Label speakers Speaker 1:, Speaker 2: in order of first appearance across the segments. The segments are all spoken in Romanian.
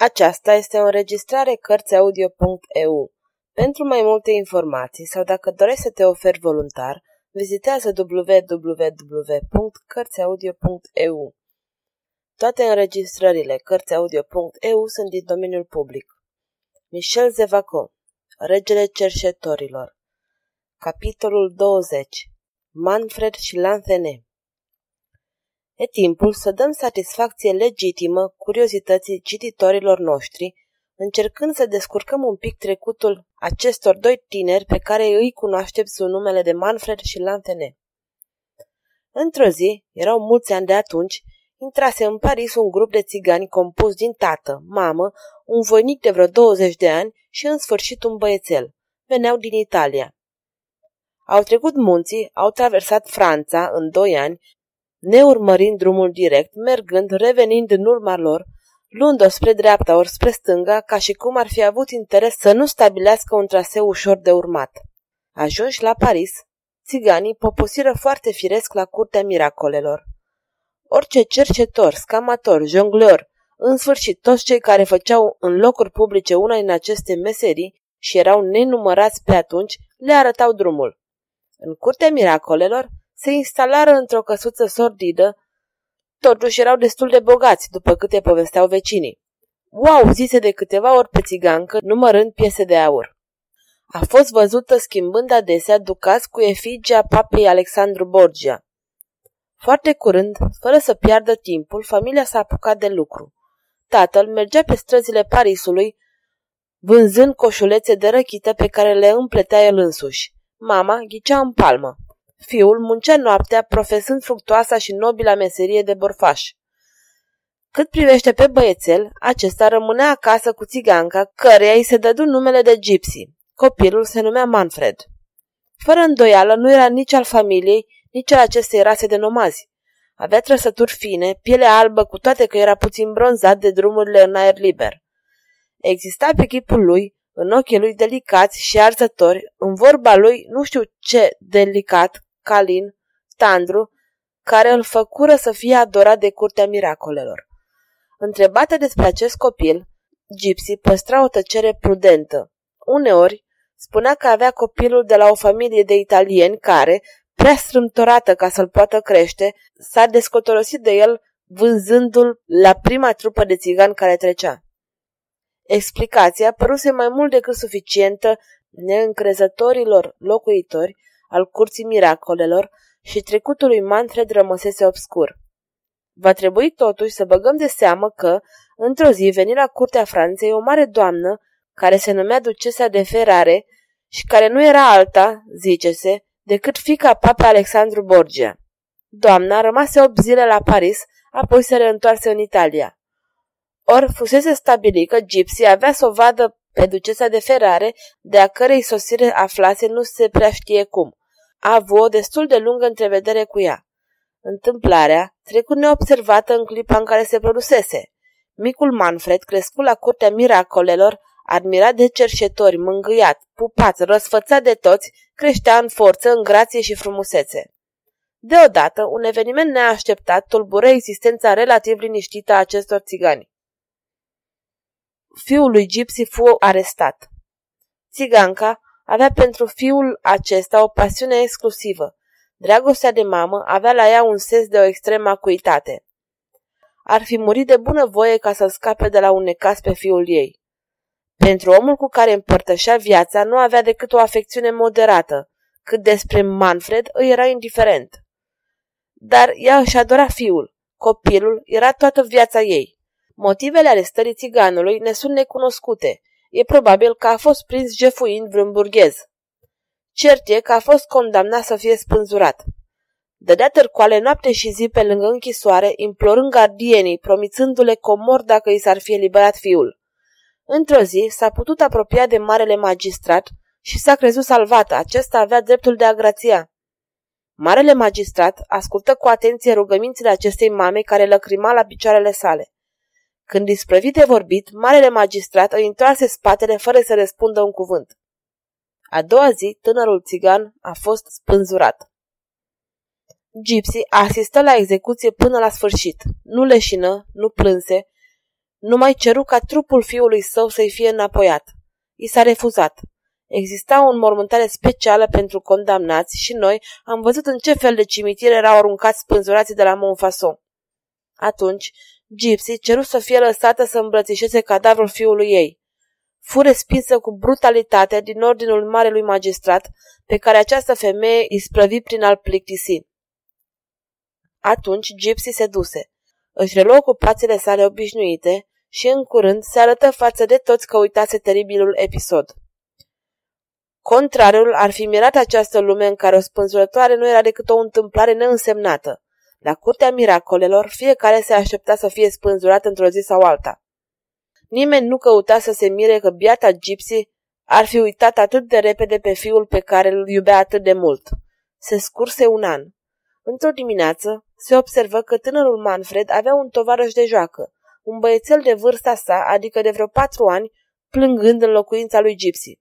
Speaker 1: Aceasta este o înregistrare Cărțiaudio.eu. Pentru mai multe informații sau dacă dorești să te oferi voluntar, vizitează www.cărțiaudio.eu. Toate înregistrările Cărțiaudio.eu sunt din domeniul public. Michel Zevaco Regele cerșetorilor Capitolul 20 Manfred și Lanthene E timpul să dăm satisfacție legitimă curiozității cititorilor noștri, încercând să descurcăm un pic trecutul acestor doi tineri pe care îi cunoaștem sub numele de Manfred și Lantene. Într-o zi, erau mulți ani de atunci, intrase în Paris un grup de țigani compus din tată, mamă, un voinic de vreo 20 de ani și în sfârșit un băiețel. Veneau din Italia. Au trecut munții, au traversat Franța în doi ani neurmărind drumul direct, mergând, revenind în urma lor, luând-o spre dreapta ori spre stânga, ca și cum ar fi avut interes să nu stabilească un traseu ușor de urmat. Ajunși la Paris, țiganii poposiră foarte firesc la curtea miracolelor. Orice cercetor, scamator, jongleur, în sfârșit toți cei care făceau în locuri publice una din aceste meserii și erau nenumărați pe atunci, le arătau drumul. În curtea miracolelor se instalară într-o căsuță sordidă, totuși erau destul de bogați, după câte povesteau vecinii. Wow, zise de câteva ori pe țigancă, numărând piese de aur. A fost văzută schimbând adesea ducați cu efigia papei Alexandru Borgia. Foarte curând, fără să piardă timpul, familia s-a apucat de lucru. Tatăl mergea pe străzile Parisului, vânzând coșulețe de răchită pe care le împletea el însuși. Mama ghicea în palmă. Fiul muncea noaptea, profesând fructoasa și nobila meserie de borfaș. Cât privește pe băiețel, acesta rămânea acasă cu țiganca, căreia îi se dădu numele de Gypsy. Copilul se numea Manfred. Fără îndoială, nu era nici al familiei, nici al acestei rase de nomazi. Avea trăsături fine, piele albă, cu toate că era puțin bronzat de drumurile în aer liber. Exista pe chipul lui, în ochii lui delicați și arzători, în vorba lui nu știu ce delicat, Calin, Tandru, care îl făcură să fie adorat de curtea miracolelor. Întrebată despre acest copil, Gypsy păstra o tăcere prudentă. Uneori, spunea că avea copilul de la o familie de italieni care, prea strâmtorată ca să-l poată crește, s-a descotorosit de el vânzându-l la prima trupă de țigani care trecea. Explicația păruse mai mult decât suficientă neîncrezătorilor locuitori al curții miracolelor și trecutul lui Manfred rămăsese obscur. Va trebui totuși să băgăm de seamă că, într-o zi, veni la curtea Franței o mare doamnă care se numea Ducesa de Ferrare și care nu era alta, zice-se, decât fica pape Alexandru Borgia. Doamna rămase 8 zile la Paris, apoi se reîntoarse în Italia. Or, fusese stabilit că Gypsy avea să o vadă pe ducesa de Ferrare, de a cărei sosire aflase nu se prea știe cum. A avut o destul de lungă întrevedere cu ea. Întâmplarea trecut neobservată în clipa în care se produsese. Micul Manfred, crescut la curtea miracolelor, admirat de cerșetori, mângâiat, pupat, răsfățat de toți, creștea în forță, în grație și frumusețe. Deodată, un eveniment neașteptat tulbură existența relativ liniștită a acestor țigani. Fiul lui Gypsy fu arestat. Țiganca avea pentru fiul acesta o pasiune exclusivă. Dragostea de mamă avea la ea un sens de o extremă acuitate. Ar fi murit de bună voie ca să scape de la un necas pe fiul ei. Pentru omul cu care împărtășea viața nu avea decât o afecțiune moderată, cât despre Manfred îi era indiferent. Dar ea își adora fiul. Copilul era toată viața ei. Motivele ale stării țiganului ne sunt necunoscute, E probabil că a fost prins jefuind vreun burghez. Cert e că a fost condamnat să fie spânzurat. Dădea târcoale noapte și zi pe lângă închisoare, implorând gardienii, promițându-le comor dacă i s-ar fi eliberat fiul. Într-o zi s-a putut apropia de marele magistrat și s-a crezut salvată. Acesta avea dreptul de a grația. Marele magistrat ascultă cu atenție rugămințile acestei mame care lăcrima la picioarele sale. Când isprăvit de vorbit, marele magistrat îi întoarse spatele fără să răspundă un cuvânt. A doua zi, tânărul țigan a fost spânzurat. Gypsy asistă la execuție până la sfârșit. Nu leșină, nu plânse numai ceru ca trupul fiului său să-i fie înapoiat. I s-a refuzat. Exista o înmormântare specială pentru condamnați și noi am văzut în ce fel de cimitire erau aruncați spânzurații de la Montfason. Atunci, Gypsy ceru să fie lăsată să îmbrățișeze cadavrul fiului ei. Fu respinsă cu brutalitate din ordinul marelui magistrat, pe care această femeie îi sprăvi prin al plictisi. Atunci Gypsy se duse. Își reluă ocupațiile sale obișnuite și în curând se arătă față de toți că uitase teribilul episod. Contrariul ar fi mirat această lume în care o spânzurătoare nu era decât o întâmplare neînsemnată. La curtea miracolelor, fiecare se aștepta să fie spânzurat într-o zi sau alta. Nimeni nu căuta să se mire că biata Gypsy ar fi uitat atât de repede pe fiul pe care îl iubea atât de mult. Se scurse un an. Într-o dimineață se observă că tânărul Manfred avea un tovarăș de joacă, un băiețel de vârsta sa, adică de vreo patru ani, plângând în locuința lui Gypsy.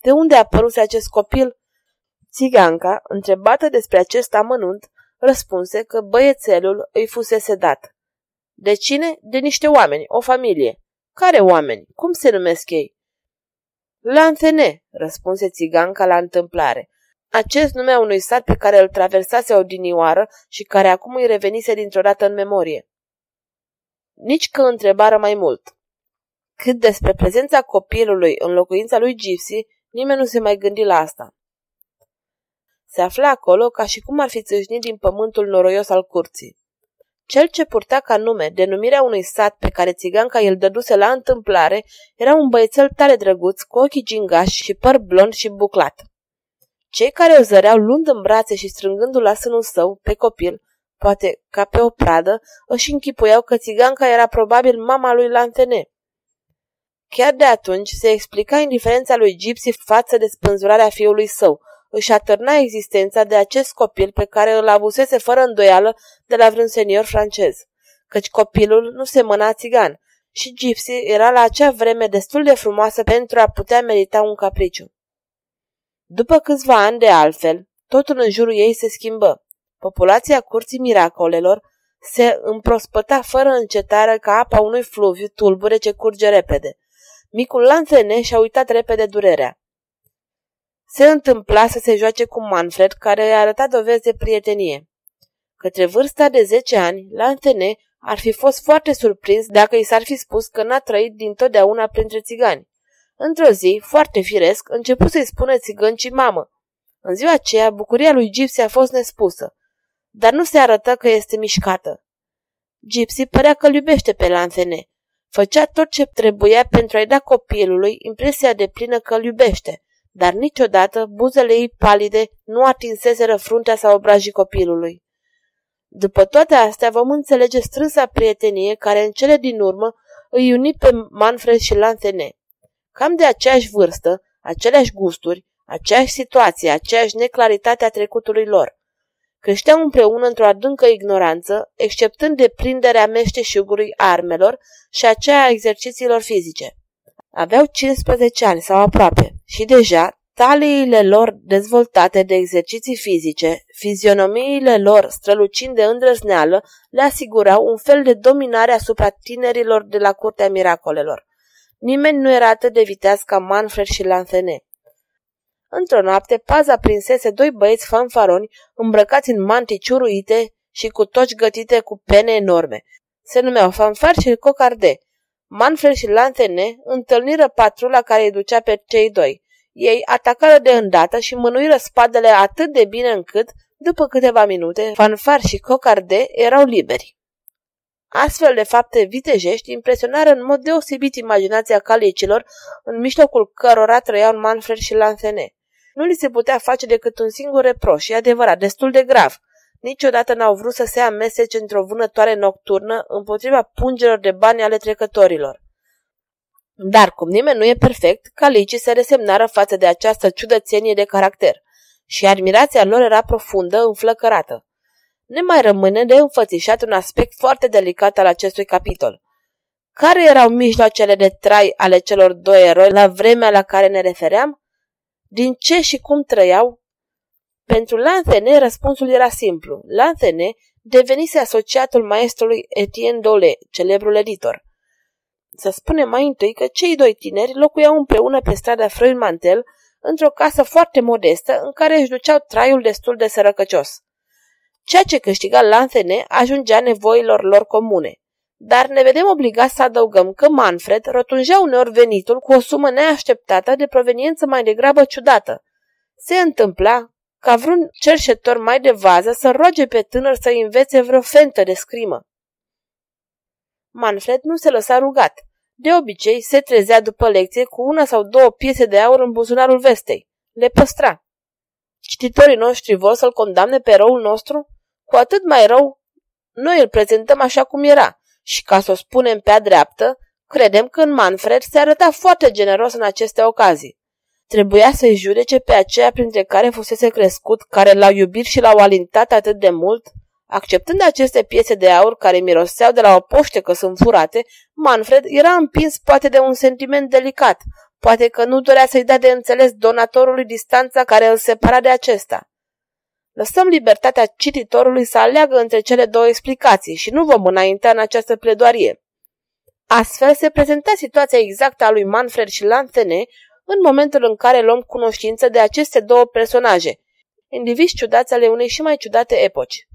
Speaker 1: De unde a apărut acest copil? Țiganca, întrebată despre acest amănunt, răspunse că băiețelul îi fusese dat. De cine? De niște oameni, o familie. Care oameni? Cum se numesc ei? Lantene, răspunse țiganca la întâmplare. Acest nume a unui sat pe care îl traversase odinioară și care acum îi revenise dintr-o dată în memorie. Nici că întrebară mai mult. Cât despre prezența copilului în locuința lui Gypsy, nimeni nu se mai gândi la asta. Se afla acolo ca și cum ar fi țâșnit din pământul noroios al curții. Cel ce purta ca nume denumirea unui sat pe care țiganca îl dăduse la întâmplare era un băiețel tare drăguț, cu ochii gingași și păr blond și buclat. Cei care o zăreau luând în brațe și strângându-l la sânul său, pe copil, poate ca pe o pradă, își închipuiau că țiganca era probabil mama lui Lantene. Chiar de atunci se explica indiferența lui Gypsy față de spânzurarea fiului său, își atârna existența de acest copil pe care îl avusese fără îndoială de la vreun senior francez, căci copilul nu se mâna țigan și Gypsy era la acea vreme destul de frumoasă pentru a putea merita un capriciu. După câțiva ani de altfel, totul în jurul ei se schimbă. Populația curții miracolelor se împrospăta fără încetare ca apa unui fluviu tulbure ce curge repede. Micul Lanțene și-a uitat repede durerea. Se întâmpla să se joace cu Manfred, care i-a arătat dovezi de prietenie. Către vârsta de 10 ani, Lantene ar fi fost foarte surprins dacă i s-ar fi spus că n-a trăit dintotdeauna printre țigani. Într-o zi, foarte firesc, început să-i spună țigăncii mamă. În ziua aceea, bucuria lui Gypsy a fost nespusă, dar nu se arătă că este mișcată. Gypsy părea că iubește pe Lantene. Făcea tot ce trebuia pentru a-i da copilului impresia de plină că îl iubește, dar niciodată buzele ei palide nu atinseseră fruntea sau obrajii copilului. După toate astea vom înțelege strânsa prietenie care în cele din urmă îi uni pe Manfred și Lantene. Cam de aceeași vârstă, aceleași gusturi, aceeași situație, aceeași neclaritate a trecutului lor. Creșteau împreună într-o adâncă ignoranță, exceptând de prinderea meșteșugului armelor și aceea a exercițiilor fizice. Aveau 15 ani sau aproape și deja taliile lor dezvoltate de exerciții fizice, fizionomiile lor strălucind de îndrăzneală, le asigurau un fel de dominare asupra tinerilor de la curtea miracolelor. Nimeni nu era atât de viteaz ca Manfred și Lanthene. Într-o noapte, paza prinsese doi băieți fanfaroni îmbrăcați în mantii ciuruite și cu toci gătite cu pene enorme. Se numeau fanfar și cocarde. Manfred și Lantene întâlniră patrula care îi ducea pe cei doi. Ei atacară de îndată și mânuiră spadele atât de bine încât, după câteva minute, fanfar și cocarde erau liberi. Astfel de fapte vitejești impresionară în mod deosebit imaginația calicilor, în mijlocul cărora trăiau Manfred și Lantene. Nu li se putea face decât un singur reproș, e adevărat, destul de grav. Niciodată n-au vrut să se amestece într-o vânătoare nocturnă împotriva pungelor de bani ale trecătorilor. Dar, cum nimeni nu e perfect, calicii se resemnară față de această ciudățenie de caracter și admirația lor era profundă, înflăcărată. Ne mai rămâne de înfățișat un aspect foarte delicat al acestui capitol. Care erau mijloacele de trai ale celor doi eroi la vremea la care ne refeream? Din ce și cum trăiau? Pentru Lanthene răspunsul era simplu. Lanthene devenise asociatul maestrului Etienne Dole, celebrul editor. Să spunem mai întâi că cei doi tineri locuiau împreună pe strada Frăin Mantel, într-o casă foarte modestă, în care își duceau traiul destul de sărăcăcios. Ceea ce câștiga Lanthene ajungea nevoilor lor comune. Dar ne vedem obligați să adăugăm că Manfred rotunjea uneori venitul cu o sumă neașteptată de proveniență mai degrabă ciudată. Se întâmpla ca vreun cerșetor mai de vază să roage pe tânăr să învețe vreo fentă de scrimă. Manfred nu se lăsa rugat. De obicei, se trezea după lecție cu una sau două piese de aur în buzunarul vestei. Le păstra. Cititorii noștri vor să-l condamne pe răul nostru? Cu atât mai rău, noi îl prezentăm așa cum era și, ca să o spunem pe-a dreaptă, credem că în Manfred se arăta foarte generos în aceste ocazii. Trebuia să-i judece pe aceea printre care fusese crescut, care l-au iubit și l-au alintat atât de mult, Acceptând aceste piese de aur care miroseau de la o poște că sunt furate, Manfred era împins poate de un sentiment delicat, poate că nu dorea să-i dea de înțeles donatorului distanța care îl separa de acesta. Lăsăm libertatea cititorului să aleagă între cele două explicații și nu vom înainta în această pledoarie. Astfel se prezenta situația exactă a lui Manfred și Lanthene în momentul în care luăm cunoștință de aceste două personaje, indivizi ciudați ale unei și mai ciudate epoci.